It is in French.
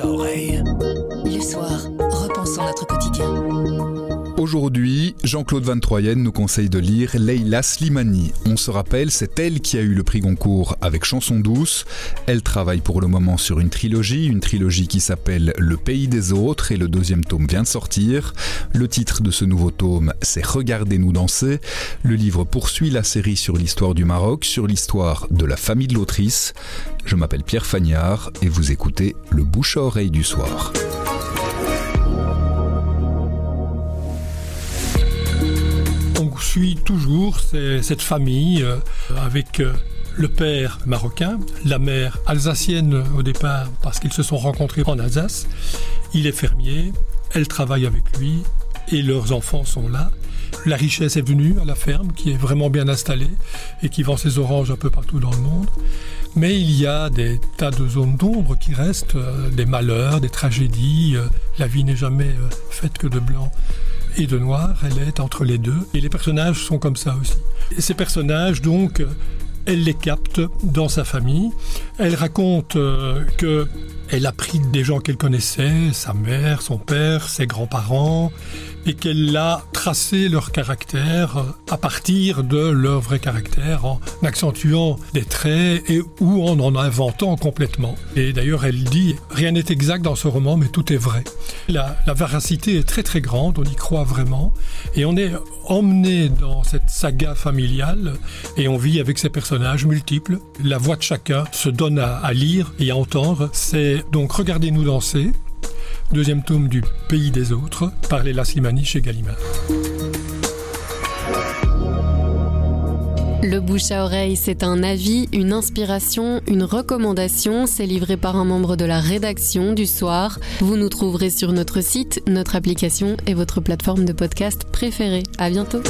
bouche. Le soir, repensons notre quotidien. Aujourd'hui, Jean-Claude Van Troyen nous conseille de lire Leila Slimani. On se rappelle, c'est elle qui a eu le prix Goncourt avec Chanson douce. Elle travaille pour le moment sur une trilogie, une trilogie qui s'appelle Le pays des autres et le deuxième tome vient de sortir. Le titre de ce nouveau tome, c'est Regardez-nous danser. Le livre poursuit la série sur l'histoire du Maroc, sur l'histoire de la famille de l'autrice. Je m'appelle Pierre Fagnard et vous écoutez le bouche à oreille du soir. Suit toujours cette famille euh, avec euh, le père marocain, la mère alsacienne au départ parce qu'ils se sont rencontrés en Alsace. Il est fermier, elle travaille avec lui et leurs enfants sont là. La richesse est venue à la ferme qui est vraiment bien installée et qui vend ses oranges un peu partout dans le monde. Mais il y a des tas de zones d'ombre qui restent, euh, des malheurs, des tragédies. La vie n'est jamais faite que de blanc et de noir, elle est entre les deux. Et les personnages sont comme ça aussi. Et ces personnages, donc, elle les capte dans sa famille. Elle raconte euh, que elle a pris des gens qu'elle connaissait, sa mère, son père, ses grands-parents, et qu'elle a tracé leur caractère à partir de leur vrai caractère, en accentuant des traits et ou en en inventant complètement. Et d'ailleurs, elle dit rien n'est exact dans ce roman, mais tout est vrai. La, la véracité est très très grande, on y croit vraiment, et on est emmené dans cette saga familiale et on vit avec ces personnages multiples. La voix de chacun se donne à, à lire et à entendre. C'est donc Regardez-nous danser, deuxième tome du Pays des autres, par Léla Slimani chez Gallimard. Le bouche à oreille, c'est un avis, une inspiration, une recommandation. C'est livré par un membre de la rédaction du soir. Vous nous trouverez sur notre site, notre application et votre plateforme de podcast préférée. À bientôt.